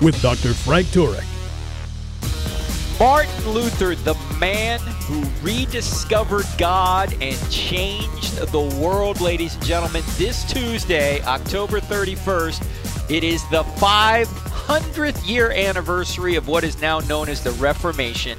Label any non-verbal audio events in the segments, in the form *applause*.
with Dr. Frank Turek. Martin Luther, the man who rediscovered God and changed the world, ladies and gentlemen, this Tuesday, October 31st, it is the 500th year anniversary of what is now known as the Reformation.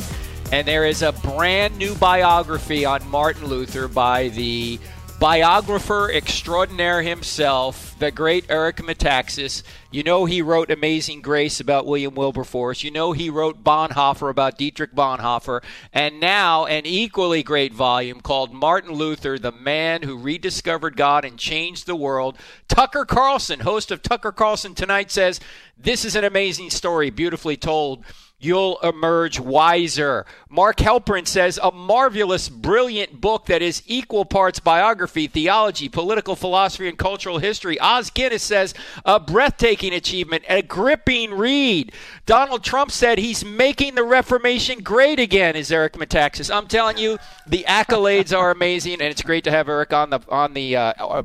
And there is a brand new biography on Martin Luther by the biographer extraordinaire himself, the great Eric Metaxas. You know he wrote Amazing Grace about William Wilberforce. You know he wrote Bonhoeffer about Dietrich Bonhoeffer. And now an equally great volume called Martin Luther, the man who rediscovered God and changed the world. Tucker Carlson, host of Tucker Carlson Tonight, says, This is an amazing story, beautifully told you'll emerge wiser. Mark Halperin says a marvelous, brilliant book that is equal parts biography, theology, political philosophy, and cultural history. Os Guinness says a breathtaking achievement, a gripping read. Donald Trump said he's making the Reformation great again, is Eric Metaxas. I'm telling you, the accolades are amazing, and it's great to have Eric on the on the uh, uh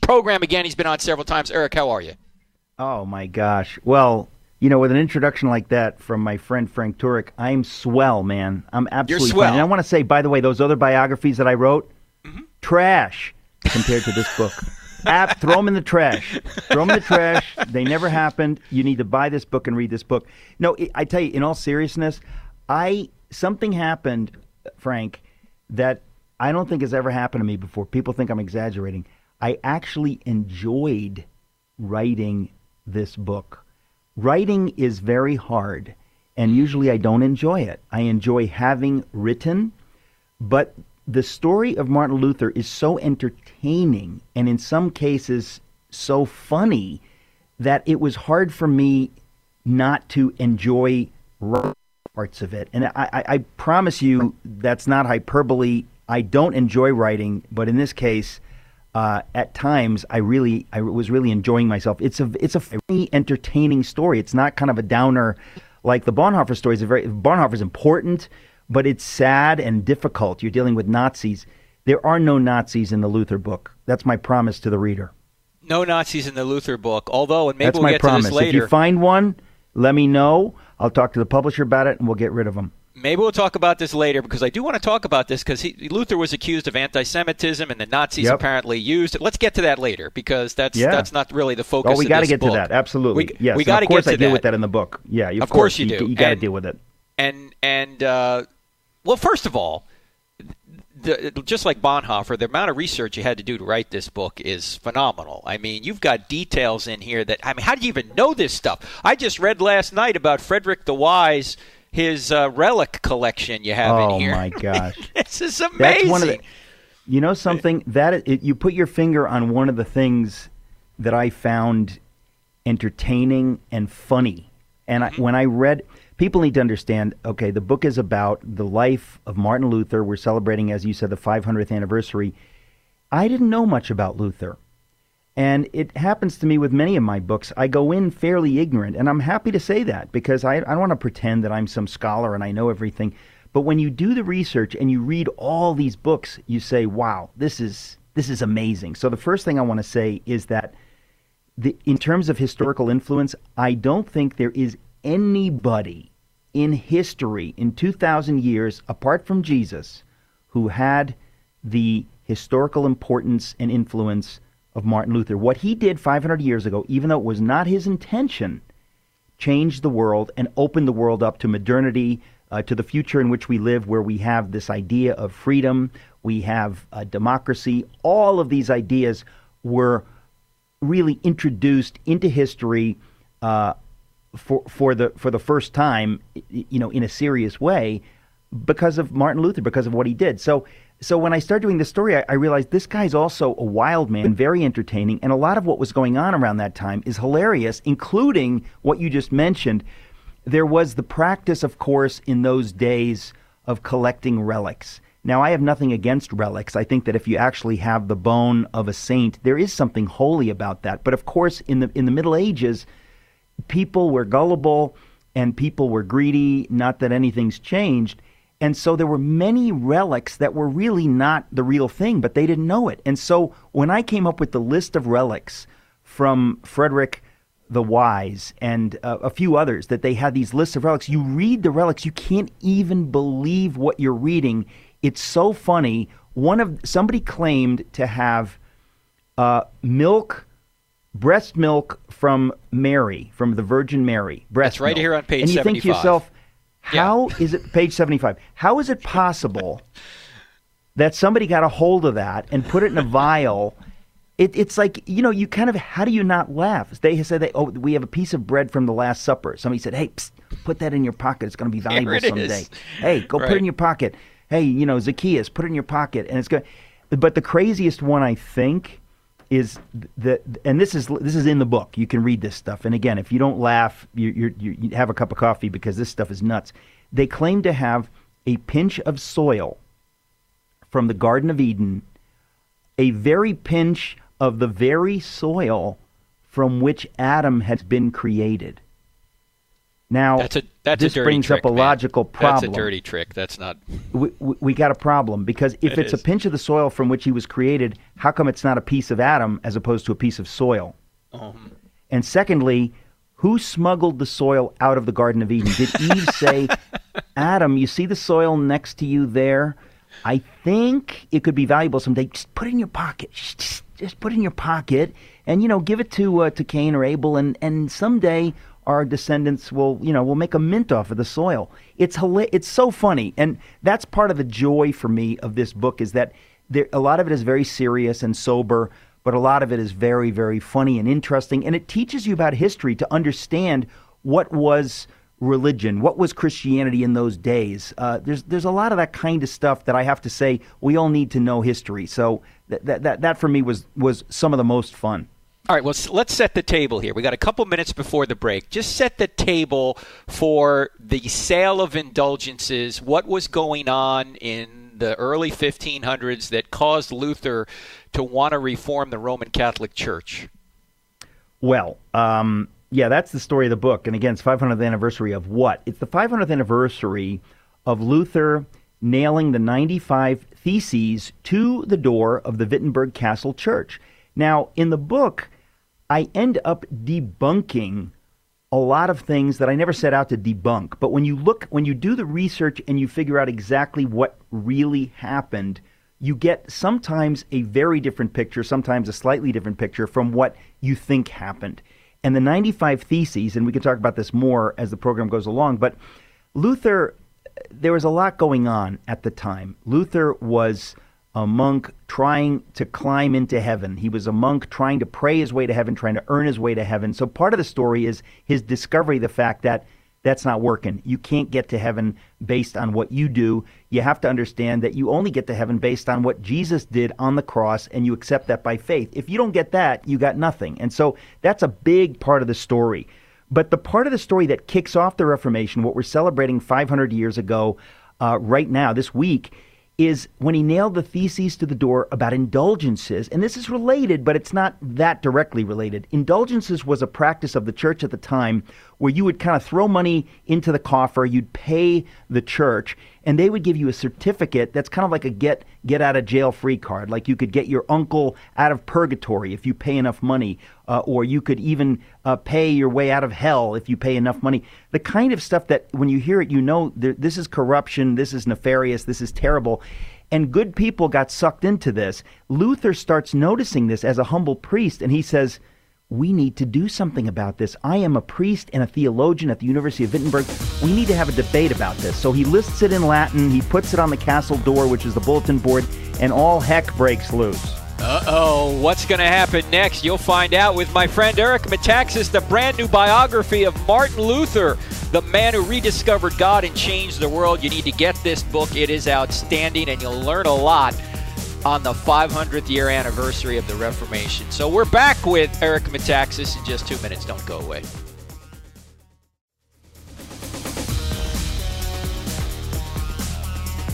program again. He's been on several times. Eric, how are you? Oh my gosh. Well, you know, with an introduction like that from my friend Frank Turek, I'm swell, man. I'm absolutely You're swell. Fine. And I want to say, by the way, those other biographies that I wrote, mm-hmm. trash compared to this book. App, throw them in the trash. Throw them in the trash. They never happened. You need to buy this book and read this book. No, I tell you, in all seriousness, I something happened, Frank, that I don't think has ever happened to me before. People think I'm exaggerating. I actually enjoyed writing this book writing is very hard, and usually I don't enjoy it. I enjoy having written, but the story of Martin Luther is so entertaining and in some cases so funny that it was hard for me not to enjoy parts of it. And I, I, I promise you that's not hyperbole. I don't enjoy writing, but in this case, uh, at times I really I was really enjoying myself. It's a it's a very entertaining story. It's not kind of a downer like the Bonhoeffer story. Is very Bonhoeffer's important, but it's sad and difficult. You're dealing with Nazis. There are no Nazis in the Luther book. That's my promise to the reader. No Nazis in the Luther book. Although, and maybe That's we'll my get promise. to this later. If you find one, let me know. I'll talk to the publisher about it, and we'll get rid of them. Maybe we'll talk about this later because I do want to talk about this because Luther was accused of anti-Semitism and the Nazis yep. apparently used it. Let's get to that later because that's yeah. that's not really the focus. Oh, we got to get book. to that. Absolutely. We, yes. We got to get to that. I deal with that in the book. Yeah. Of, of course, course, you do. You, you got to deal with it. And and uh, well, first of all, the, just like Bonhoeffer, the amount of research you had to do to write this book is phenomenal. I mean, you've got details in here that I mean, how do you even know this stuff? I just read last night about Frederick the Wise his uh, relic collection you have oh, in here. Oh my *laughs* gosh, this is amazing. That's one of the, you know something that it, you put your finger on one of the things that I found entertaining and funny. And mm-hmm. I, when I read, people need to understand. Okay, the book is about the life of Martin Luther. We're celebrating, as you said, the 500th anniversary. I didn't know much about Luther. And it happens to me with many of my books. I go in fairly ignorant, and I'm happy to say that because I, I don't want to pretend that I'm some scholar and I know everything. But when you do the research and you read all these books, you say, "Wow, this is this is amazing." So the first thing I want to say is that, the, in terms of historical influence, I don't think there is anybody in history in 2,000 years, apart from Jesus, who had the historical importance and influence of Martin Luther. What he did 500 years ago, even though it was not his intention, changed the world and opened the world up to modernity, uh, to the future in which we live, where we have this idea of freedom, we have uh, democracy. All of these ideas were really introduced into history uh, for for the for the first time, you know, in a serious way, because of Martin Luther, because of what he did. So so when I started doing this story, I, I, realized this guy's also a wild man, very entertaining, and a lot of what was going on around that time is hilarious, including what you just mentioned. there was the practice, of course, in those days of collecting relics. Now, I have nothing against relics. I think that if you actually have the bone of a saint, there is something holy about that. But of course, in the in the Middle Ages, people were gullible and people were greedy. Not that anything's changed. And so there were many relics that were really not the real thing, but they didn't know it. And so when I came up with the list of relics from Frederick the Wise and uh, a few others, that they had these lists of relics, you read the relics, you can't even believe what you're reading it's so funny. One of somebody claimed to have uh, milk, breast milk from Mary, from the Virgin Mary. Breast That's right milk. here on page And you 75. think to yourself, how Yeah. is it page seventy-five? How is it possible *laughs* that somebody got a hold of that and put it in a vial? It, it's like you know, you kind of how do you not laugh? They said, they, "Oh, we have a piece of bread from the Last Supper." Somebody said, "Hey, psst, put that in your pocket. It's going to be valuable it is. someday." Hey, go put it in your pocket. Hey, you know, Zacchaeus, put it in your pocket, and it's good. But the craziest one, I think, is that, and this is this is in the book. You can read this stuff. And again, if you don't laugh, you you you have a cup of coffee because this stuff is nuts. They claim to have a pinch of soil from the Garden of Eden, a very pinch of the very soil from which Adam has been created. Now, That's a that's this a dirty brings trick, up a man. logical problem That's a dirty trick. That's not. we, we we got a problem because if It it's is. a pinch of the soil from which he was created, how come it's not a piece of Adam as opposed to a piece of soil? Um, And secondly, who smuggled the soil out of the Garden of Eden? Did *laughs* Eve say, Adam, you see the soil next to you there? I think it could be valuable someday. Just put it in your pocket. Just, just, just put it in your pocket, and you know, give it to uh, to Cain or Abel, and and someday our descendants will, you know, will make a mint off of the soil. It's It's so funny, and that's part of the joy for me of this book is that there, a lot of it is very serious and sober, but a lot of it is very, very funny and interesting, and it teaches you about history to understand what was religion, what was Christianity in those days. Uh, there's there's a lot of that kind of stuff that I have to say we all need to know history. So that that that, that for me was was some of the most fun. All right, well, let's set the table here. We got a couple minutes before the break. Just set the table for the sale of indulgences. What was going on in the early 1500s that caused Luther to want to reform the Roman Catholic Church? Well, um, yeah, that's the story of the book. And again, it's 500th anniversary of what? It's the 500th anniversary of Luther nailing the 95 Theses to the door of the Wittenberg Castle Church. Now, in the book, I end up debunking a lot of things that I never set out to debunk. But when you look, when you do the research and you figure out exactly what really happened, you get sometimes a very different picture, sometimes a slightly different picture from what you think happened. And the 95 Theses, and we can talk about this more as the program goes along, but Luther, there was a lot going on at the time. Luther was a monk trying to climb into heaven. He was a monk trying to pray his way to heaven, trying to earn his way to heaven. So part of the story is his discovery the fact that that's not working. You can't get to heaven based on what you do. You have to understand that you only get to heaven based on what Jesus did on the cross, and you accept that by faith. If you don't get that, you got nothing. And so that's a big part of the story. But the part of the story that kicks off the Reformation, what we're celebrating 500 years ago, uh, right now, this week, is when he nailed the theses to the door about indulgences. And this is related, but it's not that directly related. Indulgences was a practice of the church at the time where you would kind of throw money into the coffer, you'd pay the church, and they would give you a certificate that's kind of like a get get out of jail free card. Like you could get your uncle out of purgatory if you pay enough money, uh, or you could even uh, pay your way out of hell if you pay enough money. The kind of stuff that when you hear it, you know this is corruption, this is nefarious, this is terrible. And good people got sucked into this. Luther starts noticing this as a humble priest, and he says, we need to do something about this. I am a priest and a theologian at the University of Wittenberg. We need to have a debate about this. So he lists it in Latin, he puts it on the castle door, which is the bulletin board, and all heck breaks loose. Uh oh, what's going to happen next? You'll find out with my friend Eric Metaxas, the brand new biography of Martin Luther, the man who rediscovered God and changed the world. You need to get this book, it is outstanding, and you'll learn a lot on the 500th year anniversary of the Reformation. So we're back with Eric Metaxas in just two minutes. Don't go away.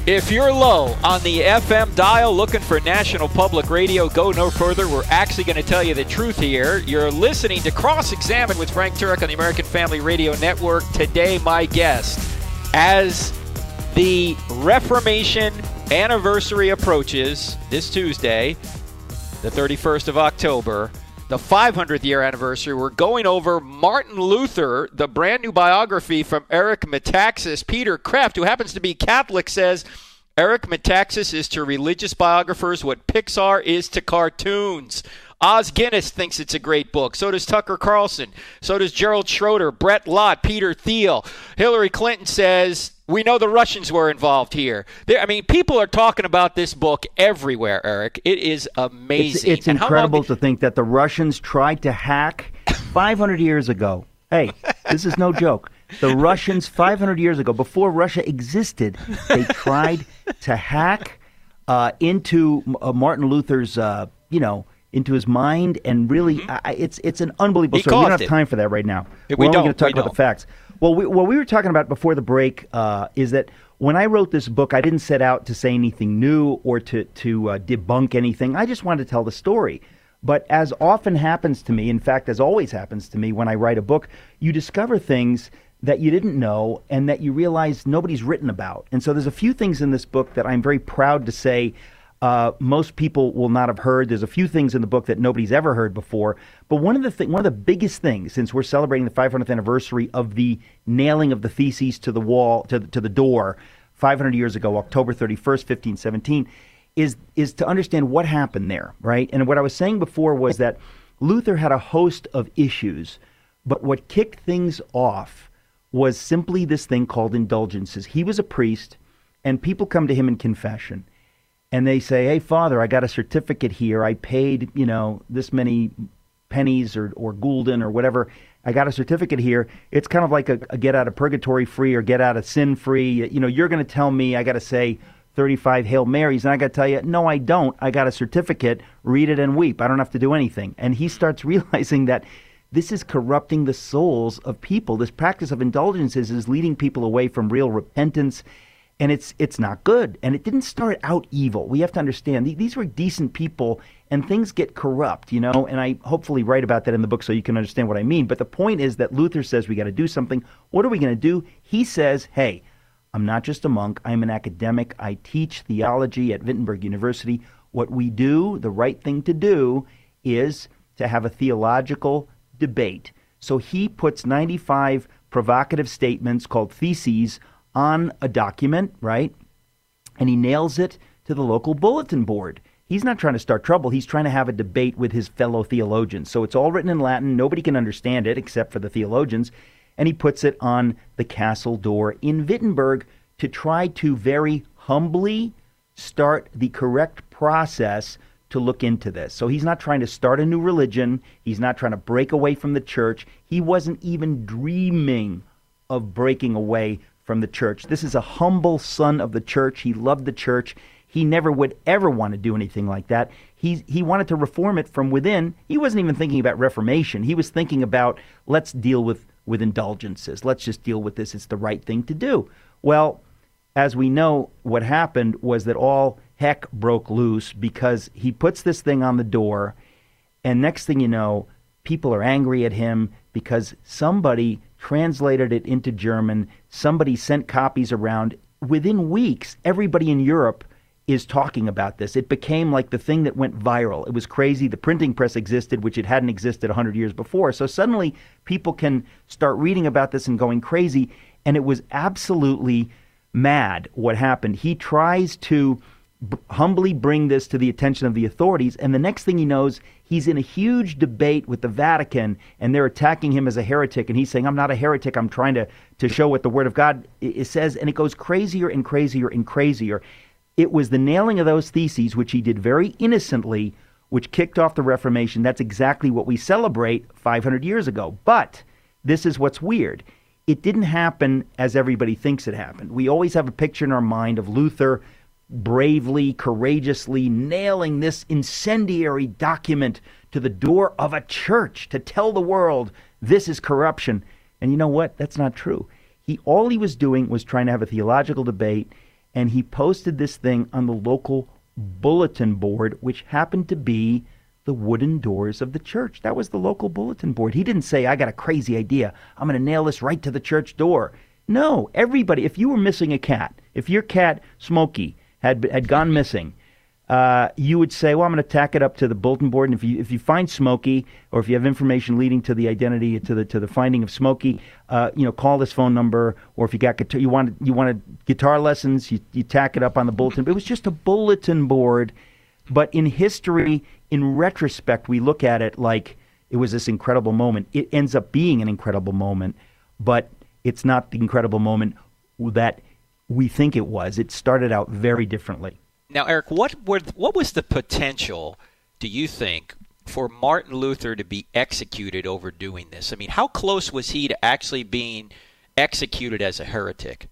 If you're low on the FM dial looking for National Public Radio, go no further. We're actually going to tell you the truth here. You're listening to Cross Examine with Frank Turek on the American Family Radio Network. Today, my guest, as the Reformation anniversary approaches this Tuesday, the 31st of October, the 500th year anniversary, we're going over Martin Luther, the brand new biography from Eric Metaxas. Peter Kreeft, who happens to be Catholic, says Eric Metaxas is to religious biographers what Pixar is to cartoons. Os Guinness thinks it's a great book. So does Tucker Carlson. So does Gerald Schroeder, Brett Lott, Peter Thiel. Hillary Clinton says we know the Russians were involved here. There, I mean, people are talking about this book everywhere, Eric. It is amazing. It's, it's incredible to think that the Russians tried to hack *laughs* 500 years ago. Hey, this is no joke. The Russians, 500 years ago, before Russia existed, they *laughs* tried to hack uh, into uh, Martin Luther's, uh, you know, into his mind, and really, mm-hmm. I, it's it's an unbelievable he story. We don't have it. time for that right now. We We're only going to talk about don't. the facts. Well, we, what we were talking about before the break uh, is that when I wrote this book, I didn't set out to say anything new or to to uh, debunk anything. I just wanted to tell the story. But as often happens to me, in fact, as always happens to me when I write a book, you discover things that you didn't know and that you realize nobody's written about. And so there's a few things in this book that I'm very proud to say uh, most people will not have heard. There's a few things in the book that nobody's ever heard before. But one of the th- one of the biggest things, since we're celebrating the 500th anniversary of the nailing of the theses to the wall to the, to the door, 500 years ago, October 31st, 1517, is is to understand what happened there, right? And what I was saying before was that Luther had a host of issues, but what kicked things off was simply this thing called indulgences. He was a priest, and people come to him in confession and they say, "Hey, Father, I got a certificate here. I paid, you know, this many pennies or or gulden or whatever. I got a certificate here. It's kind of like a, a get out of purgatory free or get out of sin free. You know, you're going to tell me I got to say." 35 Hail Marys, and I got to tell you, no, I don't. I got a certificate. Read it and weep. I don't have to do anything. And he starts *laughs* realizing that this is corrupting the souls of people. This practice of indulgences is leading people away from real repentance and it's it's not good. And it didn't start out evil. We have to understand these were decent people, and things get corrupt, you know. And I hopefully write about that in the book so you can understand what I mean. But the point is that Luther says we got to do something. What are we going to do? He says, "Hey, I'm not just a monk. I'm an academic. I teach theology at Wittenberg University. What we do, the right thing to do, is to have a theological debate." So he puts 95 provocative statements called theses on a document, right? And he nails it to the local bulletin board. He's not trying to start trouble. He's trying to have a debate with his fellow theologians. So it's all written in Latin. Nobody can understand it except for the theologians. And he puts it on the castle door in Wittenberg to try to very humbly start the correct process to look into this. So he's not trying to start a new religion. He's not trying to break away from the church. He wasn't even dreaming of breaking away from the church. This is a humble son of the church. He loved the church. He never would ever want to do anything like that. He he wanted to reform it from within. He wasn't even thinking about reformation. He was thinking about let's deal with with indulgences. Let's just deal with this. It's the right thing to do. Well, as we know, what happened was that all heck broke loose because he puts this thing on the door, and next thing you know, people are angry at him because somebody translated it into German. Somebody sent copies around. Within weeks, everybody in Europe is talking about this. It became like the thing that went viral. It was crazy. The printing press existed, which it hadn't existed 100 years before. So suddenly people can start reading about this and going crazy. And it was absolutely mad what happened. He tries to b- humbly bring this to the attention of the authorities. And the next thing he knows, he's in a huge debate with the Vatican, and they're attacking him as a heretic. And he's saying, I'm not a heretic. I'm trying to, to show what the Word of God it says. And it goes crazier and crazier and crazier. It was the nailing of those theses, which he did very innocently, which kicked off the Reformation. That's exactly what we celebrate 500 years ago. But this is what's weird. It didn't happen as everybody thinks it happened. We always have a picture in our mind of Luther bravely, courageously nailing this incendiary document to the door of a church to tell the world this is corruption. And you know what? That's not true. He all he was doing was trying to have a theological debate and he posted this thing on the local bulletin board, which happened to be the wooden doors of the church. That was the local bulletin board. He didn't say, I got a crazy idea. I'm going to nail this right to the church door. No, everybody, if you were missing a cat, if your cat, Smokey, had, had gone missing, uh, you would say, "Well, I'm going to tack it up to the bulletin board." And if you if you find Smokey, or if you have information leading to the identity to the to the finding of Smokey, uh, you know, call this phone number. Or if you got guitar, you want you wanted guitar lessons, you, you tack it up on the bulletin. It was just a bulletin board, but in history, in retrospect, we look at it like it was this incredible moment. It ends up being an incredible moment, but it's not the incredible moment that we think it was. It started out very differently. Now, Eric, what were, what was the potential, do you think, for Martin Luther to be executed over doing this? I mean, how close was he to actually being executed as a heretic?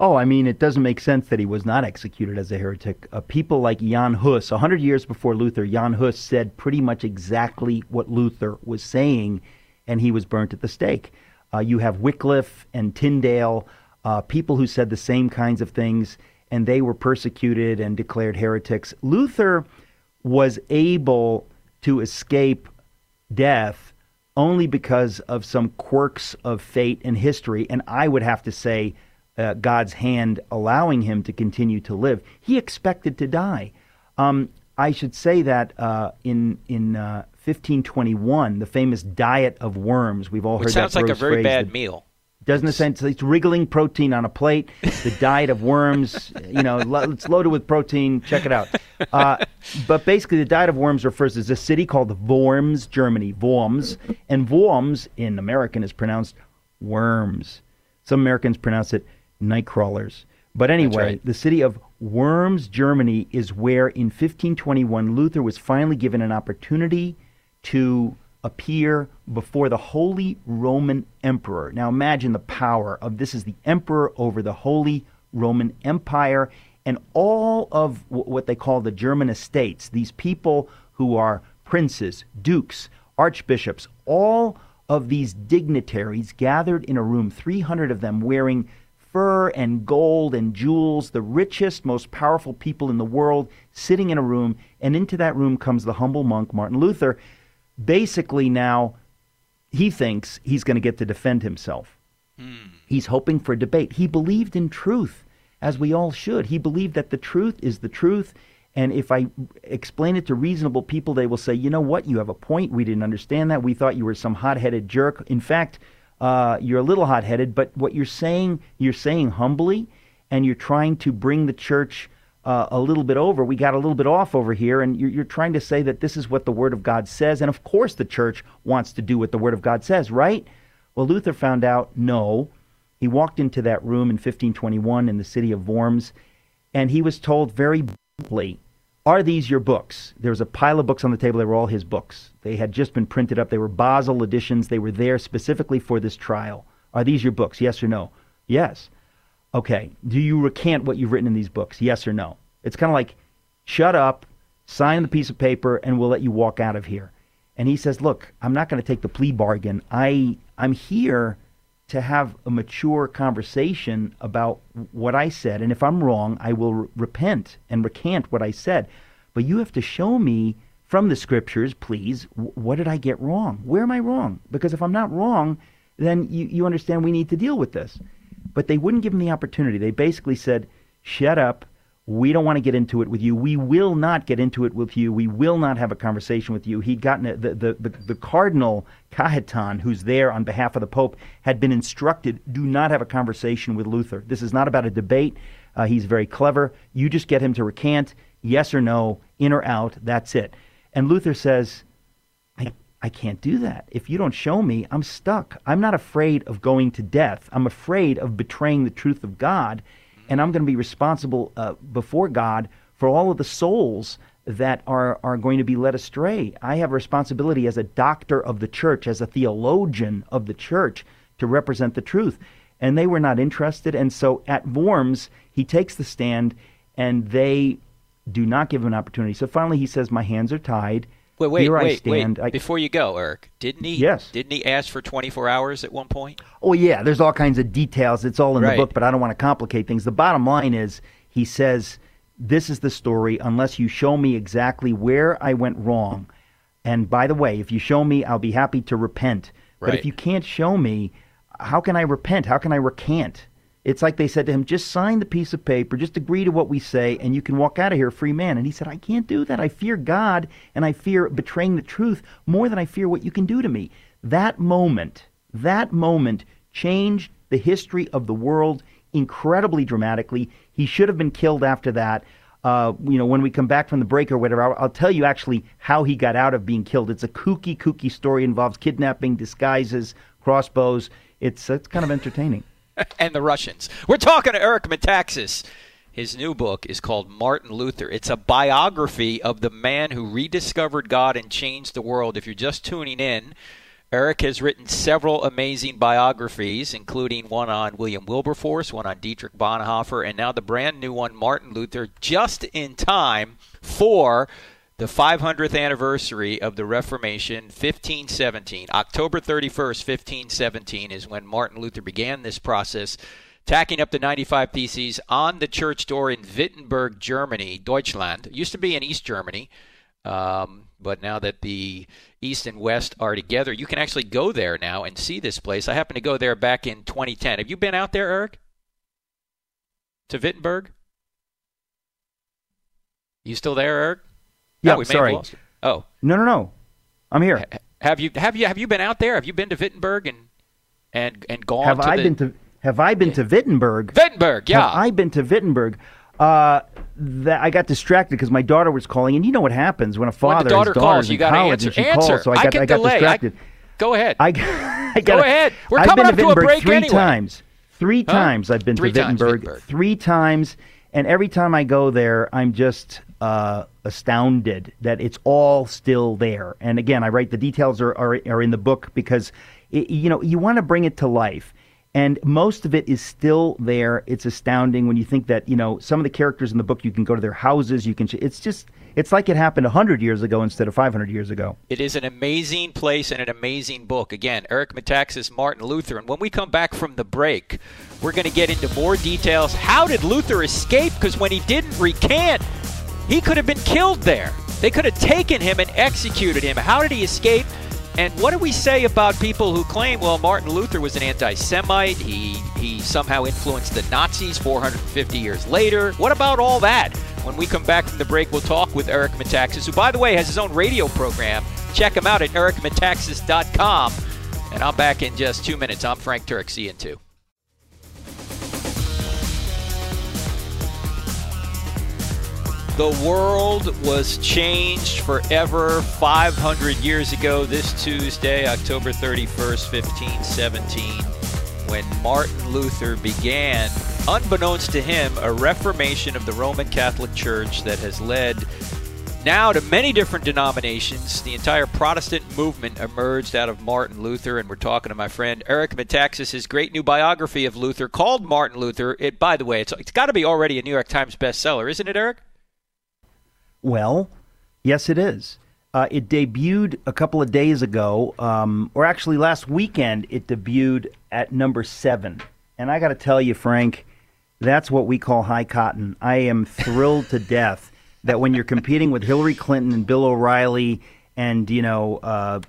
Oh, I mean, it doesn't make sense that he was not executed as a heretic. Uh, people like Jan Hus, a hundred years before Luther, Jan Hus said pretty much exactly what Luther was saying, and he was burnt at the stake. Uh, you have Wycliffe and Tyndale, uh, people who said the same kinds of things and they were persecuted and declared heretics. Luther was able to escape death only because of some quirks of fate and history, and I would have to say uh, God's hand allowing him to continue to live. He expected to die. Um, I should say that uh, in in uh, 1521, the famous diet of worms. We've all Which heard sounds like a very bad meal. Doesn't it sense? It's wriggling protein on a plate. The diet of worms. *laughs* You know, lo- it's loaded with protein. Check it out. Uh, but basically, the diet of worms refers to a city called Worms, Germany. Worms, and Worms in American is pronounced worms. Some Americans pronounce it night crawlers. But anyway, right. the city of Worms, Germany, is where in 1521 Luther was finally given an opportunity to appear before the Holy Roman Emperor. Now imagine the power of this is the emperor over the Holy Roman Empire and all of what they call the German estates, these people who are princes, dukes, archbishops, all of these dignitaries gathered in a room, 300 of them wearing fur and gold and jewels, the richest, most powerful people in the world sitting in a room. And into that room comes the humble monk, Martin Luther. Basically, now he thinks he's going to get to defend himself. He's hoping for debate. He believed in truth, as we all should. He believed that the truth is the truth. And if I explain it to reasonable people, they will say, you know what, you have a point. We didn't understand that. We thought you were some hot headed jerk. In fact, uh, you're a little hot headed, but what you're saying, you're saying humbly, and you're trying to bring the church uh, a little bit over. We got a little bit off over here, and you're, you're trying to say that this is what the Word of God says. And of course, the church wants to do what the Word of God says, right? Well, Luther found out no. He walked into that room in 1521 in the city of Worms, and he was told very bluntly, Are these your books? There was a pile of books on the table. They were all his books. They had just been printed up. They were Basel editions. They were there specifically for this trial. Are these your books? Yes or no? Yes. Okay. Do you recant what you've written in these books? Yes or no? It's kind of like, shut up, sign the piece of paper, and we'll let you walk out of here. And he says, look, I'm not going to take the plea bargain. I, I'm here to have a mature conversation about what I said. And if I'm wrong, I will re- repent and recant what I said. But you have to show me from the scriptures, please, wh- what did I get wrong? Where am I wrong? Because if I'm not wrong, then you, you understand we need to deal with this. But they wouldn't give him the opportunity. They basically said, shut up. We don't want to get into it with you. We will not get into it with you. We will not have a conversation with you. He'd gotten a, the, the, the, the cardinal Cajetan, who's there on behalf of the Pope, had been instructed do not have a conversation with Luther. This is not about a debate. Uh, he's very clever. You just get him to recant, yes or no, in or out. That's it. And Luther says, I, can't do that. If you don't show me, I'm stuck. I'm not afraid of going to death. I'm afraid of betraying the truth of God, and I'm going to be responsible uh, before God for all of the souls that are, are going to be led astray. I have a responsibility as a doctor of the church, as a theologian of the church, to represent the truth. And they were not interested. And so at Worms, he takes the stand, and they do not give him an opportunity. So finally, he says, My hands are tied. Wait, wait, Here I wait, stand. wait. I- Before you go, Eric, didn't he? Yes. Didn't he ask for 24 hours at one point? Oh yeah, there's all kinds of details. It's all in Right. the book, but I don't want to complicate things. The bottom line is he says, This is the story, unless you show me exactly where I went wrong. And by the way, if you show me, I'll be happy to repent. But if you can't show me, how can I repent? How can I recant? It's like they said to him, just sign the piece of paper, just agree to what we say, and you can walk out of here a free man. And he said, I can't do that. I fear God and I fear betraying the truth more than I fear what you can do to me. That moment, that moment changed the history of the world incredibly dramatically. He should have been killed after that. Uh, you know, when we come back from the break or whatever, I'll, I'll tell you actually how he got out of being killed. It's a kooky, kooky story. involves kidnapping, disguises, crossbows. It's it's kind of entertaining. *laughs* and the Russians. We're talking to Eric Metaxas. His new book is called Martin Luther. It's a biography of the man who rediscovered God and changed the world. If you're just tuning in, Eric has written several amazing biographies, including one on William Wilberforce, one on Dietrich Bonhoeffer, and now the brand new one, Martin Luther, just in time for the 500th anniversary of the Reformation, 1517. October 31st, 1517 is when Martin Luther began this process, tacking up the 95 Theses on the church door in Wittenberg, Germany, Deutschland. It used to be in East Germany. Um, but now that the East and West are together, you can actually go there now and see this place. I happened to go there back in 2010. Have you been out there, Eric? To Wittenberg? You still there, Eric? Yeah, Oh, we may have sorry. Oh, No, no, no. I'm here. H- have you have you have you been out there? Have you been to Wittenberg and and and gone Have I the been to Have I been to Wittenberg? Wittenberg? Yeah. Have I been to Wittenberg? Uh, that I got distracted because my daughter was calling, and you know what happens when a when father the daughter calls, you in got to college answer. and she answer. calls, so I got can I got delay. I- distracted. go ahead. I, I got ahead. We're I've coming up to to a break three anyway. times. Three Huh? times I've been Three to Wittenberg. Wittenberg. Three times, and every time I go there, I'm just uh, astounded that it's all still there. And again, I write the details are are, are in the book because it, you know you want to bring it to life. And most of it is still there. It's astounding when you think that you know some of the characters in the book. You can go to their houses. You can. It's just. It's like it happened hundred years ago instead of five hundred years ago. It is an amazing place and an amazing book. Again, Eric Metaxas, Martin Luther. And when we come back from the break, we're going to get into more details. How did Luther escape? Because when he didn't recant, he could have been killed there. They could have taken him and executed him. How did he escape? And what do we say about people who claim, well, Martin Luther was an anti-Semite? He he somehow influenced the Nazis 450 years later. What about all that? When we come back from the break, we'll talk with Eric Metaxas, who, by the way, has his own radio program. Check him out at ericmetaxas.com. And I'm back in just two minutes. I'm Frank Turek. See you in two. The world was changed forever 500 years ago this Tuesday, October 31st, 1517, when Martin Luther began, unbeknownst to him, a reformation of the Roman Catholic Church that has led now to many different denominations. The entire Protestant movement emerged out of Martin Luther, and we're talking to my friend Eric Metaxas, his great new biography of Luther called Martin Luther. It, by the way, it's, it's got to be already a New York Times bestseller, isn't it, Eric? Well, yes, it is. Uh, it debuted a couple of days ago, um, or actually last weekend. It debuted at number seven, and I got to tell you, Frank, that's what we call high cotton. I am thrilled to death that when you're competing with Hillary Clinton and Bill O'Reilly, and you know, uh,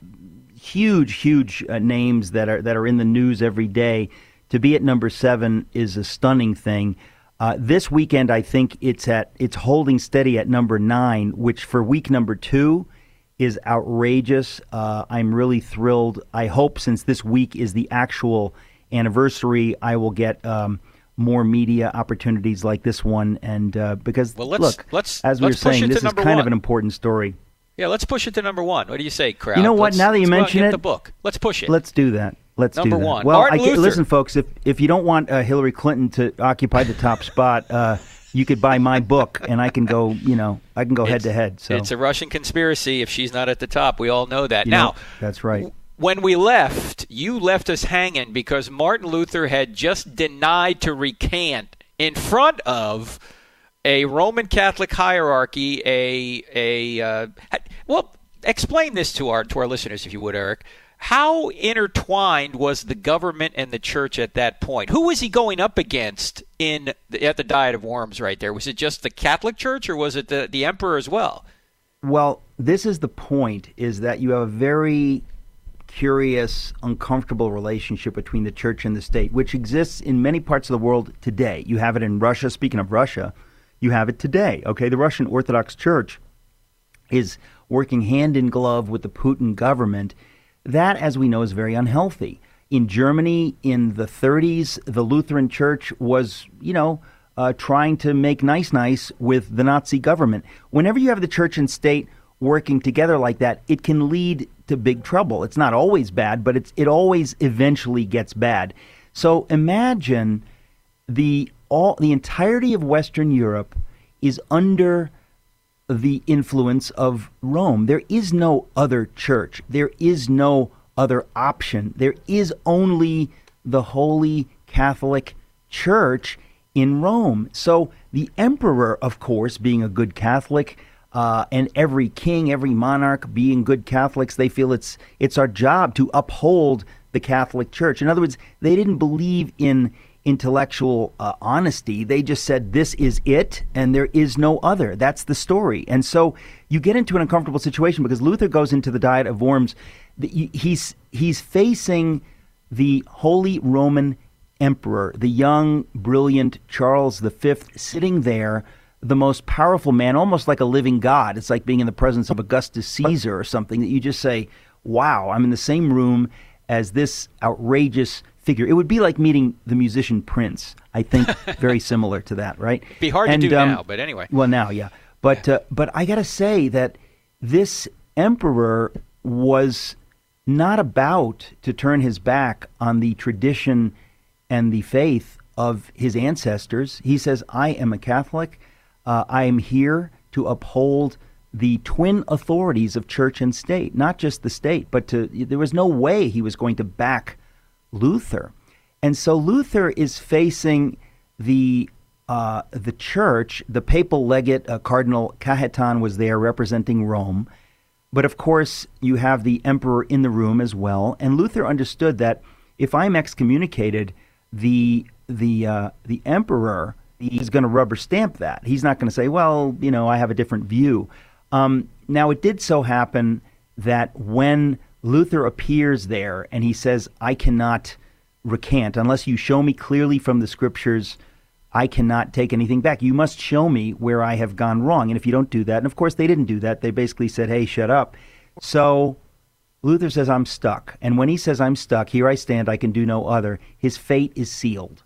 huge, huge uh, names that are that are in the news every day, to be at number seven is a stunning thing. Uh, this weekend, I think it's at it's holding steady at number nine, which for week number two is outrageous. Uh, I'm really thrilled. I hope since this week is the actual anniversary, I will get um, more media opportunities like this one. And uh, because Well, let's- look, let's- as we let's were saying, this is kind one. of an important story. Yeah, let's push it to number one. What do you say, crowd? You know what? Let's- Now that you let's go out and mention get it, the book. Let's push it. Let's do that. Let's Number do that. one, Well, I listen, folks. If if you don't want uh, Hillary Clinton to occupy the top spot, uh, you could buy my book, and I can go. You know, I can go head to head. So it's a Russian conspiracy. If she's not at the top, we all know that. you now, know, that's right. when we left, you left us hanging because Martin Luther had just denied to recant in front of a Roman Catholic hierarchy. A a uh, well, explain this to our to our listeners, if you would, Eric. How intertwined was the government and the church at that point? Who was he going up against in the, at the Diet of Worms right there? Was it just the Catholic Church or was it the, the emperor as well? Well, this is the point is that you have a very curious, uncomfortable relationship between the church and the state, which exists in many parts of the world today. You have it in Russia. Speaking of Russia, you have it today. Okay, the Russian Orthodox Church is working hand in glove with the Putin government that, as we know, is very unhealthy. In Germany in the 30s, the Lutheran Church was, you know, uh, trying to make nice nice with the Nazi government. Whenever you have the church and state working together like that, it can lead to big trouble. It's not always bad, but it's it always eventually gets bad. So imagine the all the entirety of Western Europe is under the influence of Rome. There is no other church. There is no other option. There is only the Holy Catholic Church in Rome. So the emperor, of course, being a good Catholic, uh, and every king, every monarch being good Catholics, they feel it's it's our job to uphold the Catholic Church. In other words, they didn't believe in intellectual uh, honesty. They just said, this is it, and there is no other. That's the story. And so you get into an uncomfortable situation because Luther goes into the Diet of Worms. He's, he's facing the Holy Roman Emperor, the young, brilliant Charles V, sitting there, the most powerful man, almost like a living god. It's like being in the presence of Augustus Caesar or something that you just say, wow, I'm in the same room as this outrageous figure. It would be like meeting the musician Prince. I think *laughs* very similar to that, right? It'd Be hard and, to do um, now, but anyway. Well, now, yeah, but uh, but I got to say that this emperor was not about to turn his back on the tradition and the faith of his ancestors. He says, "I am a Catholic. Uh, I am here to uphold." the twin authorities of church and state, not just the state, but to there was no way he was going to back Luther. And so Luther is facing the uh, the church. The papal legate, uh, Cardinal Cajetan, was there representing Rome. But of course, you have the emperor in the room as well. And Luther understood that if I'm excommunicated, the the uh, the emperor is going to rubber stamp that. He's not going to say, "Well, you know, I have a different view." Um, now, it did so happen that when Luther appears there and he says, I cannot recant unless you show me clearly from the scriptures. I cannot take anything back. You must show me where I have gone wrong. And if you don't do that, and of course they didn't do that, they basically said, hey, shut up. So Luther says, I'm stuck. And when he says, I'm stuck, here I stand, I can do no other, his fate is sealed.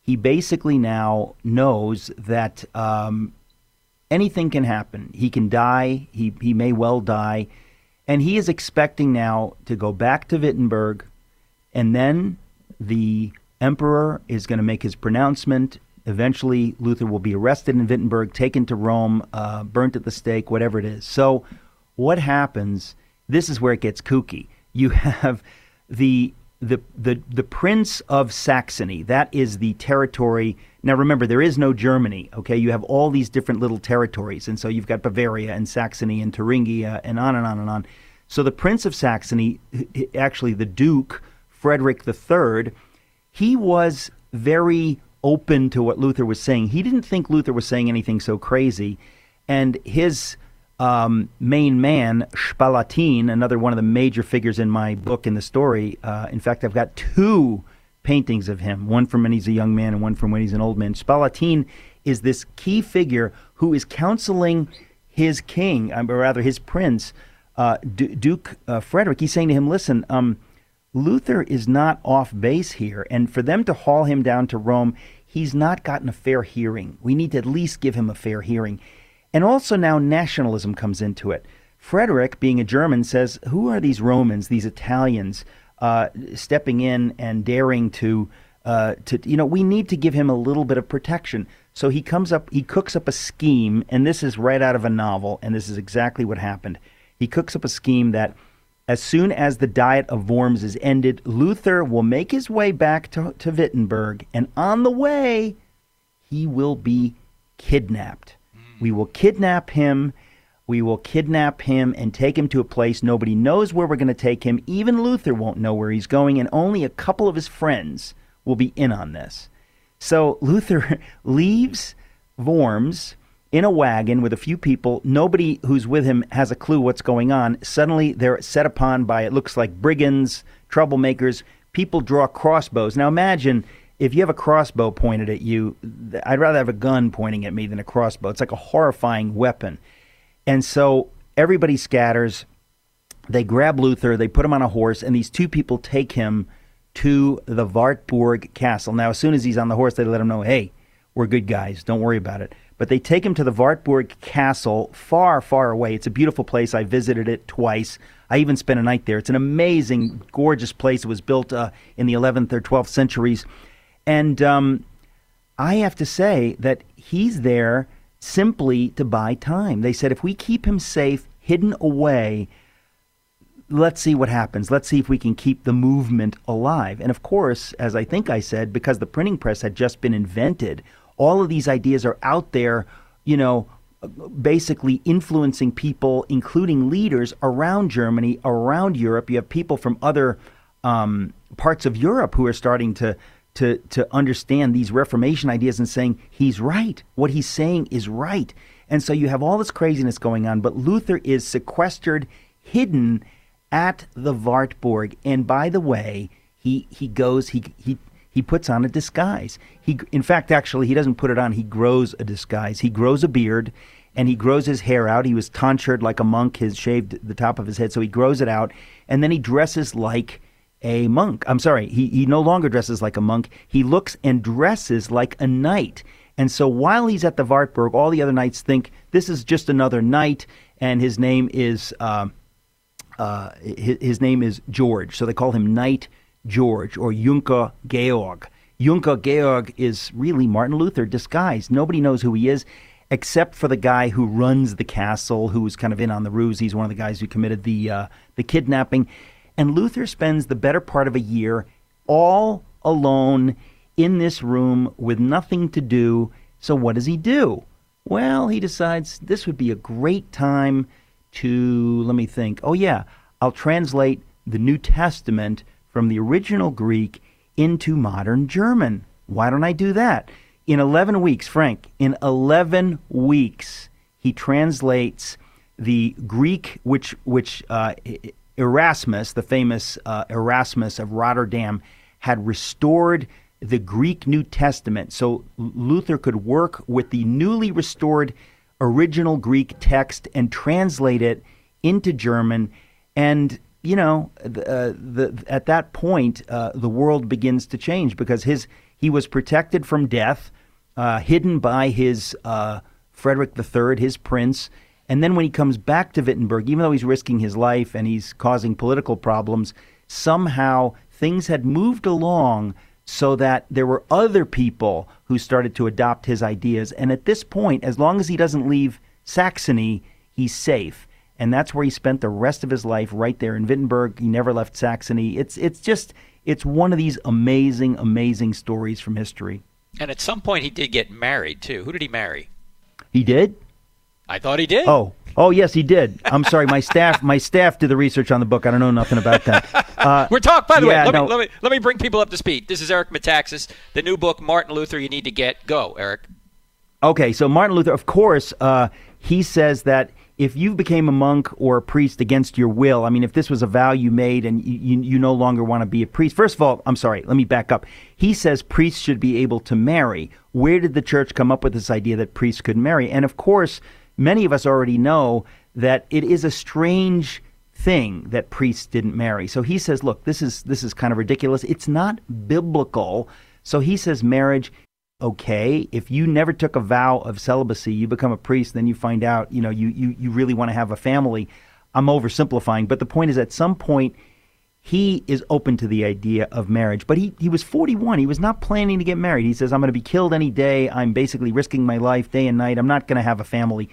He basically now knows that um, anything can happen. He can die, he, he may well die. And he is expecting now to go back to Wittenberg, and then the emperor is going to make his pronouncement. Eventually, Luther will be arrested in Wittenberg, taken to Rome, uh, burnt at the stake, whatever it is. So, what happens? This is where it gets kooky. You have the the the the Prince of Saxony. That is the territory. Now, remember, there is no Germany. Okay, you have all these different little territories, and so you've got Bavaria and Saxony and Thuringia and on and on and on. So the Prince of Saxony, actually the Duke Frederick III, he was very open to what Luther was saying. He didn't think Luther was saying anything so crazy, and his um, main man, Spalatin, another one of the major figures in my book in the story. Uh, in fact, I've got two paintings of him, one from when he's a young man and one from when he's an old man. Spalatin is this key figure who is counseling his king, um, or rather his prince, uh, D- Duke uh, Frederick. He's saying to him, listen, um, Luther is not off base here, and for them to haul him down to Rome, he's not gotten a fair hearing. We need to at least give him a fair hearing. And also now nationalism comes into it. Frederick, being a German, says, Who are these Romans, these Italians, uh, stepping in and daring to, uh, to, you know, we need to give him a little bit of protection. So he comes up, he cooks up a scheme, and this is right out of a novel, and this is exactly what happened. He cooks up a scheme that as soon as the Diet of Worms is ended, Luther will make his way back to, to Wittenberg, and on the way, he will be kidnapped. We will kidnap him. We will kidnap him and take him to a place nobody knows where we're going to take him. Even Luther won't know where he's going, and only a couple of his friends will be in on this. So Luther *laughs* leaves Worms in a wagon with a few people. Nobody who's with him has a clue what's going on. Suddenly, they're set upon by it looks like brigands, troublemakers. People draw crossbows. Now imagine if you have a crossbow pointed at you. I'd rather have a gun pointing at me than a crossbow. It's like a horrifying weapon. And so everybody scatters. They grab Luther, they put him on a horse, and these two people take him to the Wartburg castle. Now, as soon as he's on the horse, they let him know, hey, we're good guys, don't worry about it. But they take him to the Wartburg castle, far, far away. It's a beautiful place. I visited it twice. I even spent a night there. It's an amazing, gorgeous place. It was built uh, in the 11th or 12th centuries. And um, I have to say that he's there simply to buy time. They said if we keep him safe, hidden away, let's see what happens. Let's see if we can keep the movement alive. And of course, as I think I said, because the printing press had just been invented, all of these ideas are out there, you know, basically influencing people, including leaders around Germany, around Europe. You have people from other um, parts of Europe who are starting to to to understand these Reformation ideas and saying he's right. What he's saying is right. And so you have all this craziness going on, but Luther is sequestered, hidden at the Wartburg. And by the way, he he goes he he he puts on a disguise. He in fact actually he doesn't put it on, he grows a disguise. He grows a beard and he grows his hair out. He was tonsured like a monk, his shaved the top of his head, so he grows it out and then he dresses like a monk. I'm sorry, he, he no longer dresses like a monk. He looks and dresses like a knight. And so while he's at the Wartburg, all the other knights think this is just another knight, and his name is uh, uh, his, his, name is George. So they call him Knight George or Junker Georg. Junker Georg is really Martin Luther disguised. Nobody knows who he is except for the guy who runs the castle, who's kind of in on the ruse. He's one of the guys who committed the uh, the kidnapping. And Luther spends the better part of a year all alone in this room with nothing to do. So, what does he do? Well, he decides this would be a great time to, let me think, oh, yeah, I'll translate the New Testament from the original Greek into modern German. Why don't I do that? In 11 weeks, Frank, in 11 weeks, he translates the Greek, which, which uh, Erasmus, the famous uh, Erasmus of Rotterdam, had restored the Greek New Testament. So Luther could work with the newly restored original Greek text and translate it into German. And, you know, uh, the, at that point, uh, the world begins to change because his he was protected from death, uh, hidden by his uh, Frederick III, his prince. And then when he comes back to Wittenberg, even though he's risking his life and he's causing political problems, somehow things had moved along so that there were other people who started to adopt his ideas. And at this point, as long as he doesn't leave Saxony, he's safe. And that's where he spent the rest of his life, right there in Wittenberg. He never left Saxony. It's it's just it's one of these amazing, amazing stories from history. And at some point, he did get married too. Who did he marry? He did. I thought he did. Oh, oh yes, he did. I'm sorry, my staff, my staff did the research on the book. I don't know nothing about that. Uh, We're talking. By the yeah, way, let, no. me, let me let me bring people up to speed. This is Eric Metaxas, the new book, Martin Luther. You need to get. Go, Eric. Okay, so Martin Luther, of course, uh, he says that if you became a monk or a priest against your will, I mean, if this was a vow you made and you, you, you, no longer want to be a priest, first of all, I'm sorry, let me back up. He says priests should be able to marry. Where did the church come up with this idea that priests could marry? And of course, many of us already know that it is a strange thing that priests didn't marry. So he says, look, this is this is kind of ridiculous. It's not biblical. So he says marriage okay if you never took a vow of celibacy you become a priest then you find out you know you you, you really want to have a family. I'm oversimplifying but the point is at some point he is open to the idea of marriage. But he, he was 41 he was not planning to get married. He says i'm going to be killed any day. I'm basically risking my life day and night. I'm not going to have a family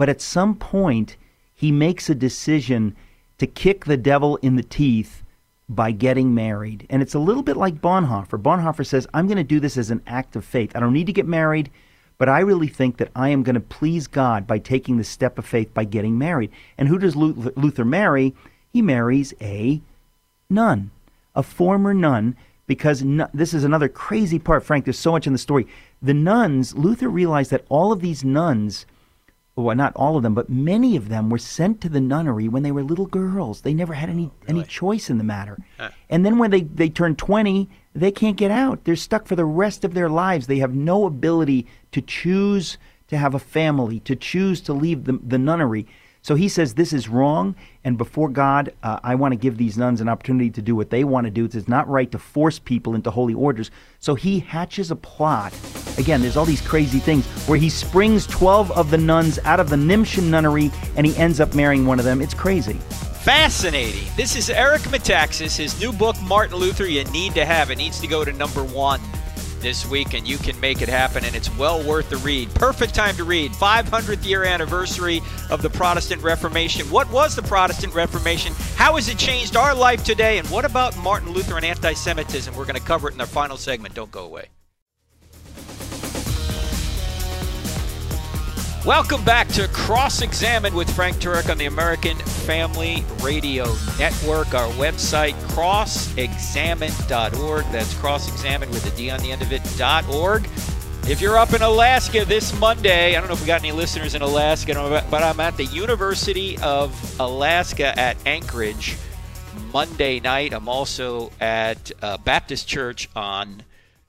but at some point, he makes a decision to kick the devil in the teeth by getting married. And it's a little bit like Bonhoeffer. Bonhoeffer says, I'm going to do this as an act of faith. I don't need to get married, but I really think that I am going to please God by taking the step of faith by getting married. And who does Luther marry? He marries a nun, a former nun, because this is another crazy part, Frank. There's so much in the story. The nuns, Luther realized that all of these nuns well, not all of them, but many of them were sent to the nunnery when they were little girls. They never had any oh, really? any choice in the matter. Huh. And then when they they turn 20, they can't get out. They're stuck for the rest of their lives. They have no ability to choose to have a family, to choose to leave the, the nunnery. So he says this is wrong, and before God, uh, I want to give these nuns an opportunity to do what they want to do. It's not right to force people into holy orders. So he hatches a plot. Again, there's all these crazy things where he springs 12 of the nuns out of the Nimbschen nunnery, and he ends up marrying one of them. It's crazy. Fascinating. This is Eric Metaxas. His new book, Martin Luther, you need to have. It needs to go to number one this week, and you can make it happen, and it's well worth the read. Perfect time to read. 500th year anniversary of the Protestant Reformation. What was the Protestant Reformation? How has it changed our life today? And what about Martin Luther and anti Semitism? We're going to cover it in our final segment. Don't go away. Welcome back to Cross Examine with Frank Turek on the American Family Radio Network. Our website, crossexamined.org. That's crossexamine with a D on the end of it, .org. If you're up in Alaska this Monday, I don't know if we got any listeners in Alaska, but I'm at the University of Alaska at Anchorage Monday night. I'm also at uh, Baptist Church on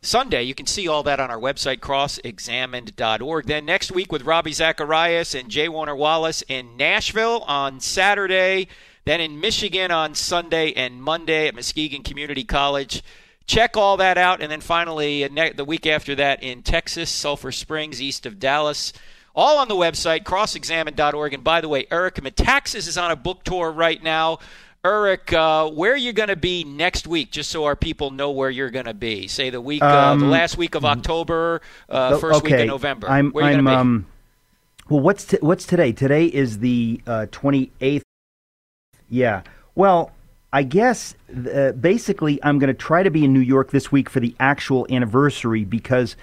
Sunday. You can see all that on our website, crossexamined.org. Then next week with Ravi Zacharias and J. Warner Wallace in Nashville on Saturday. Then in Michigan on Sunday and Monday at Muskegon Community College. Check all that out. And then finally, uh, the week after that in Texas, Sulphur Springs, east of Dallas. All on the website, crossexamined.org. And by the way, Eric Metaxas is on a book tour right now. Eric, uh, where are you going to be next week? Just so our people know where you're going to be. Say the week, uh, the last week of October, uh, first okay. week of November. I'm, um, well, what's t- what's today? Today is the uh, twenty eighth. Yeah. Well, I guess uh, basically I'm going to try to be in New York this week for the actual anniversary because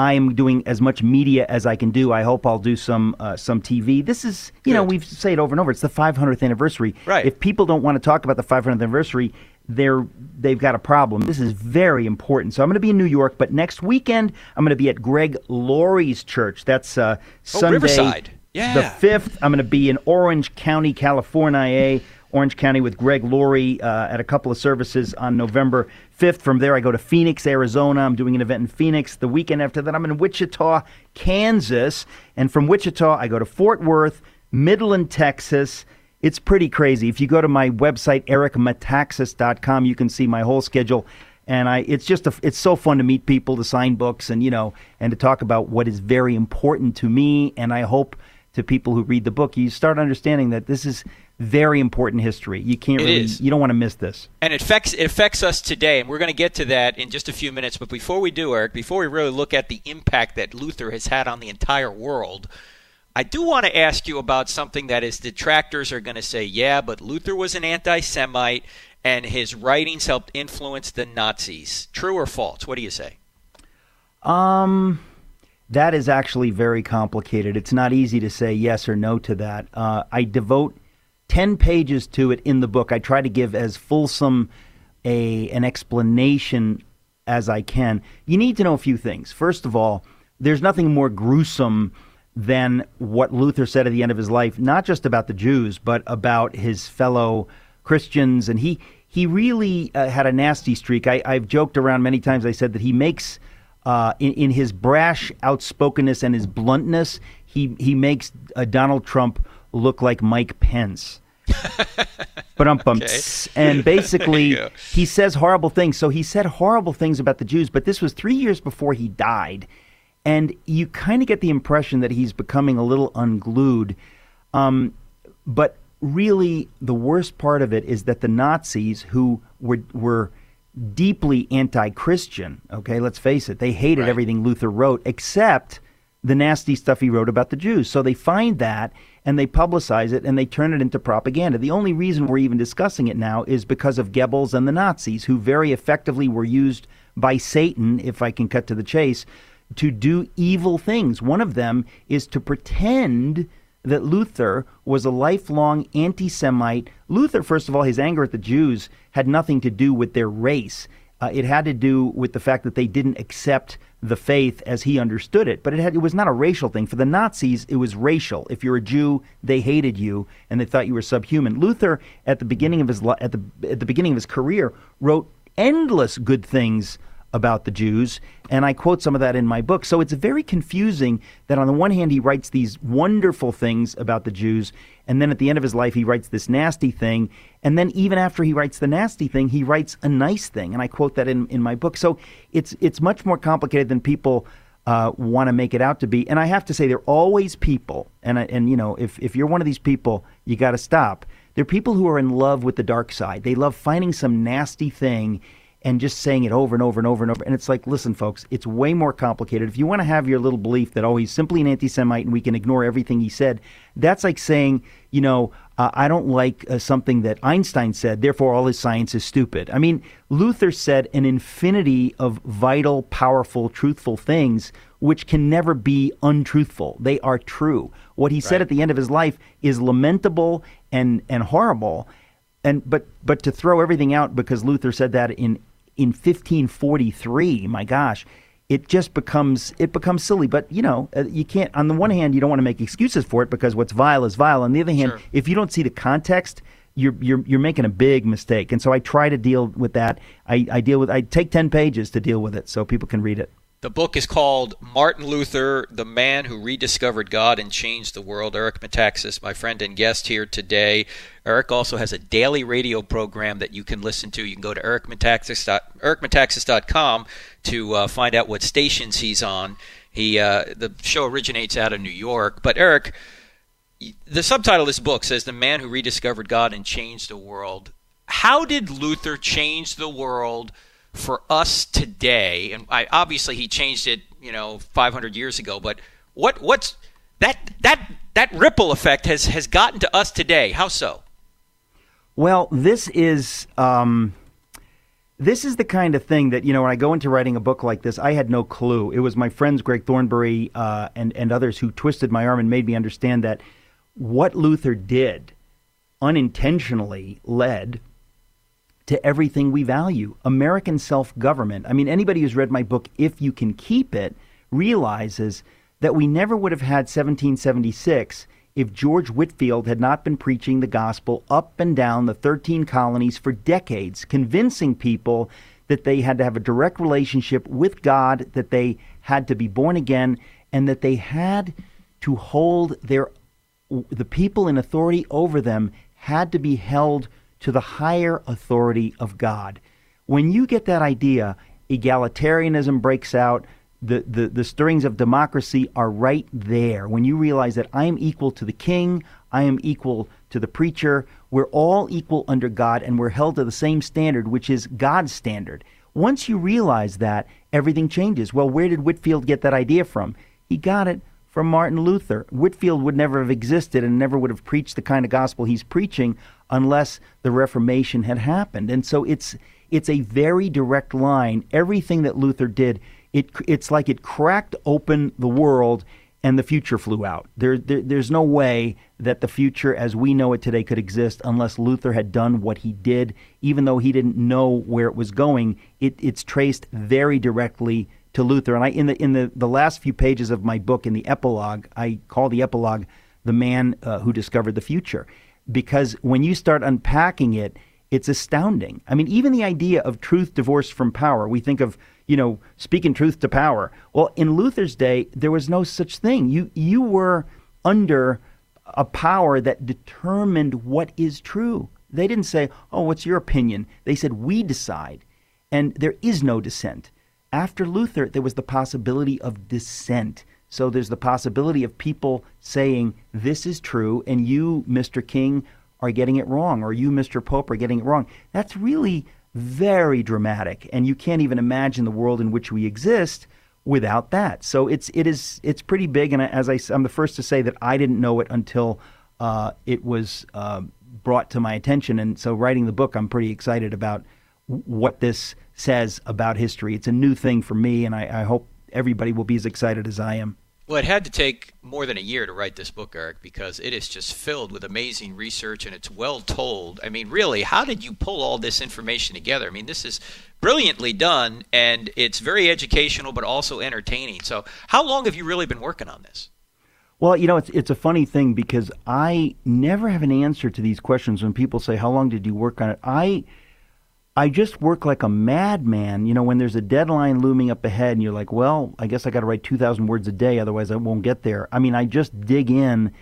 I'm doing as much media as I can do. I hope I'll do some uh, some TV. This is, you Good. know, we've said it over and over. It's the 500th anniversary. Right. If people don't want to talk about the 500th anniversary, they're they've got a problem. This is very important. So I'm going to be in New York, but next weekend I'm going to be at Greg Laurie's church. That's uh, Sunday, oh, Riverside. Yeah. The fifth. I'm going to be in Orange County, California. Orange County with Greg Laurie uh, at a couple of services on November 5th. From there, I go to Phoenix, Arizona. I'm doing an event in Phoenix. The weekend after that, I'm in Wichita, Kansas. And from Wichita, I go to Fort Worth, Midland, Texas. It's pretty crazy. If you go to my website, ericmetaxas.com, you can see my whole schedule. And I, it's just, a, it's so fun to meet people, to sign books, and you know, and to talk about what is very important to me. And I hope to people who read the book, you start understanding that this is very important history. You can't it really, is. you don't want to miss this. And it affects it affects us today, and we're going to get to that in just a few minutes. But before we do, Eric, before we really look at the impact that Luther has had on the entire world, I do want to ask you about something that his detractors are going to say, yeah, but Luther was an anti-Semite, and his writings helped influence the Nazis. True or false? What do you say? Um. That is actually very complicated. It's not easy to say yes or no to that. Uh, I devote 10 pages to it in the book. I try to give as fulsome a an explanation as I can. You need to know a few things. First of all, there's nothing more gruesome than what Luther said at the end of his life, not just about the Jews, but about his fellow Christians. And he, he really uh, had a nasty streak. I, I've joked around many times. I said that he makes, uh, in, in his brash outspokenness and his bluntness, he, he makes uh, Donald Trump look like Mike Pence. *laughs* but um, okay. and basically he says horrible things. So he said horrible things about the Jews, but this was three years before he died, and you kind of get the impression that he's becoming a little unglued. Um, but really, the worst part of it is that the Nazis, who were were deeply anti-Christian, okay, let's face it, they hated right. everything Luther wrote, except the nasty stuff he wrote about the Jews. So they find that and they publicize it and they turn it into propaganda. The only reason we're even discussing it now is because of Goebbels and the Nazis, who very effectively were used by Satan, if I can cut to the chase, to do evil things. One of them is to pretend that Luther was a lifelong anti Semite. Luther, first of all, his anger at the Jews had nothing to do with their race. Uh, it had to do with the fact that they didn't accept the faith as he understood it. But it had it was not a racial thing. For the Nazis, it was racial. If you're a Jew, they hated you and they thought you were subhuman. Luther, at the beginning of his at the at the beginning of his career, wrote endless good things about the Jews, and I quote some of that in my book. So it's very confusing that on the one hand he writes these wonderful things about the Jews, and then at the end of his life he writes this nasty thing, and then even after he writes the nasty thing, he writes a nice thing, and I quote that in, in my book. So it's it's much more complicated than people uh, want to make it out to be. And I have to say, there are always people, and and you know, if if you're one of these people, you got to stop. There are people who are in love with the dark side. They love finding some nasty thing and just saying it over and over and over and over. And it's like, listen, folks, it's way more complicated. If you want to have your little belief that, oh, he's simply an anti Semite and we can ignore everything he said, that's like saying, you know, uh, I don't like uh, something that Einstein said, therefore all his science is stupid. I mean, Luther said an infinity of vital, powerful, truthful things which can never be untruthful. They are true. What he right. said at the end of his life is lamentable and, and horrible. And but but to throw everything out because Luther said that in in 1543, my gosh, it just becomes it becomes silly. But you know, uh, you can't. On the one hand, you don't want to make excuses for it because what's vile is vile. On the other hand, sure. if you don't see the context, you're you're you're making a big mistake. And so I try to deal with that. I, I deal with I take ten pages to deal with it so people can read it. The book is called Martin Luther, the Man Who Rediscovered God and Changed the World. Eric Metaxas, my friend and guest here today. Eric also has a daily radio program that you can listen to. You can go to ericmetaxas.com to uh, find out what stations he's on. He uh, the show originates out of New York, but Eric, the subtitle of this book says "The Man Who Rediscovered God and Changed the World." How did Luther change the world? For us today, and I, obviously he changed it, you know, 500 years ago. But what what's that that that ripple effect has has gotten to us today? How so? Well, this is um, this is the kind of thing that you know when I go into writing a book like this, I had no clue. It was my friends Greg Thornbury uh, and and others who twisted my arm and made me understand that what Luther did unintentionally led to everything we value. American self government. I mean, anybody who's read my book, If You Can Keep It, realizes that we never would have had 1776 if George Whitefield had not been preaching the gospel up and down the 13 colonies for decades, convincing people that they had to have a direct relationship with God, that they had to be born again, and that they had to hold their the people in authority over them had to be held to the higher authority of God. When you get that idea, egalitarianism breaks out. The, the, the stirrings of democracy are right there. When you realize that I am equal to the king, I am equal to the preacher, we're all equal under God and we're held to the same standard, which is God's standard. Once you realize that, everything changes. Well, where did Whitefield get that idea from? He got it from Martin Luther. Whitefield would never have existed and never would have preached the kind of gospel he's preaching unless the Reformation had happened. And so it's it's a very direct line. Everything that Luther did, it it's like it cracked open the world and the future flew out. There, there, there's no way that the future as we know it today could exist unless Luther had done what he did. Even though he didn't know where it was going, it, it's traced very directly to Luther. And I, in the in the, the last few pages of my book, in the epilogue, I call the epilogue "The Man uh, Who Discovered the Future." Because when you start unpacking it, it's astounding. I mean, even the idea of truth divorced from power, we think of, you know, speaking truth to power. Well, in Luther's day, there was no such thing. You, you were under a power that determined what is true. They didn't say, oh, what's your opinion? They said, we decide. And there is no dissent. After Luther, there was the possibility of dissent. So there's the possibility of people saying, this is true, and you, Mr. King, are getting it wrong, or you, Mr. Pope, are getting it wrong. That's really very dramatic. And you can't even imagine the world in which we exist without that. So it's it is it's pretty big, and as I, I'm the first to say that I didn't know it until uh, it was uh, brought to my attention, and so writing the book, I'm pretty excited about what this says about history. It's a new thing for me, and I, I hope everybody will be as excited as I am. Well, it had to take more than a year to write this book, Eric, because it is just filled with amazing research and it's well told. I mean, really, how did you pull all this information together? I mean, this is brilliantly done and it's very educational but also entertaining. So, how long have you really been working on this? Well, you know, it's it's a funny thing because I never have an answer to these questions when people say, "How long did you work on it?" I I just work like a madman. You know, when there's a deadline looming up ahead and you're like, well, I guess I got to write 2,000 words a day, otherwise I won't get there. I mean, I just dig in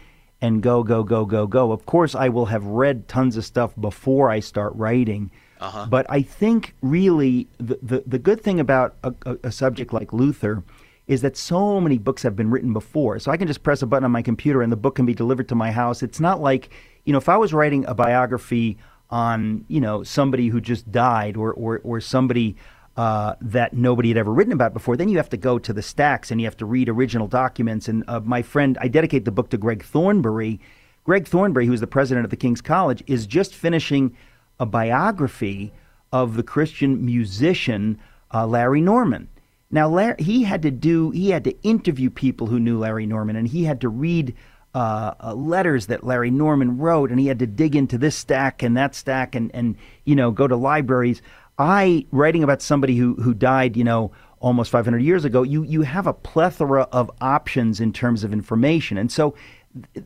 and go, go, go, go, go. Of course, I will have read tons of stuff before I start writing. Uh-huh. But I think really the, the, the good thing about a, a, a subject like Luther is that so many books have been written before. So I can just press a button on my computer and the book can be delivered to my house. It's not like, you know, if I was writing a biography on you know somebody who just died or or, or somebody uh, that nobody had ever written about before, then you have to go to the stacks and you have to read original documents. And uh, my friend, I dedicate the book to Greg Thornbury. Greg Thornbury, who is the president of the King's College, is just finishing a biography of the Christian musician uh, Larry Norman. Now, Larry, he had to do, he had to interview people who knew Larry Norman, and he had to read uh, uh, letters that Larry Norman wrote, and he had to dig into this stack and that stack, and and you know go to libraries. I writing about somebody who who died, you know, almost 500 years ago. You you have a plethora of options in terms of information, and so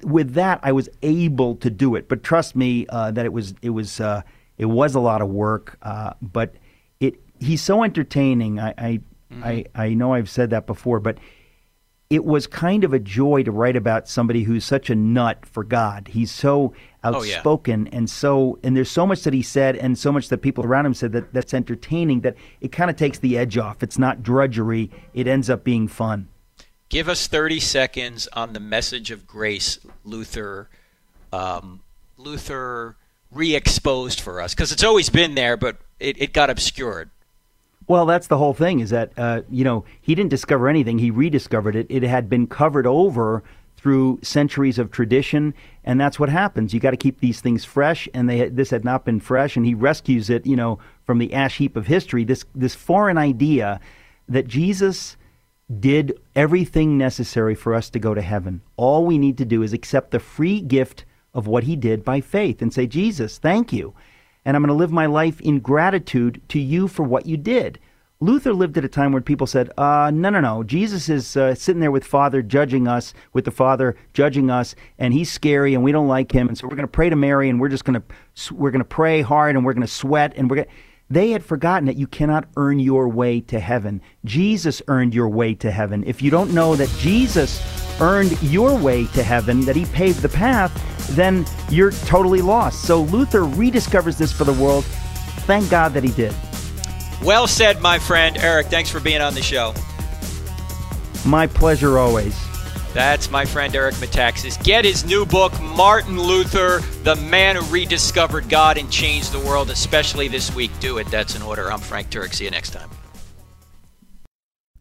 with that, I was able to do it. But trust me, uh, that it was it was uh, it was a lot of work. Uh, but it he's so entertaining. I I, mm-hmm. I I know I've said that before, but it was kind of a joy to write about somebody who's such a nut for God. He's so outspoken oh, yeah. and so and there's so much that he said and so much that people around him said that that's entertaining that it kind of takes the edge off. It's not drudgery. It ends up being fun. Give us 30 seconds on the message of grace Luther um, Luther re-exposed for us because it's always been there but it, it got obscured. Well, that's the whole thing. Is that uh, you know he didn't discover anything; he rediscovered it. It had been covered over through centuries of tradition, and that's what happens. You got to keep these things fresh, and they this had not been fresh, and he rescues it, you know, from the ash heap of history. This this foreign idea that Jesus did everything necessary for us to go to heaven. All we need to do is accept the free gift of what he did by faith and say, Jesus, thank you and I'm going to live my life in gratitude to you for what you did. Luther lived at a time when people said, uh, no, no, no. Jesus is uh, sitting there with Father judging us, with the Father judging us, and he's scary and we don't like him. And so we're going to pray to Mary and we're just going to, we're going to pray hard and we're going to sweat and we're going. They had forgotten that you cannot earn your way to heaven. Jesus earned your way to heaven. If you don't know that Jesus earned your way to heaven, that he paved the path, then you're totally lost. So Luther rediscovers this for the world. Thank God that he did. Well said, my friend. Eric, thanks for being on the show. My pleasure always. That's my friend Eric Metaxas. Get his new book, Martin Luther, the man who rediscovered God and changed the world, especially this week. Do it. That's an order. I'm Frank Turek. See you next time.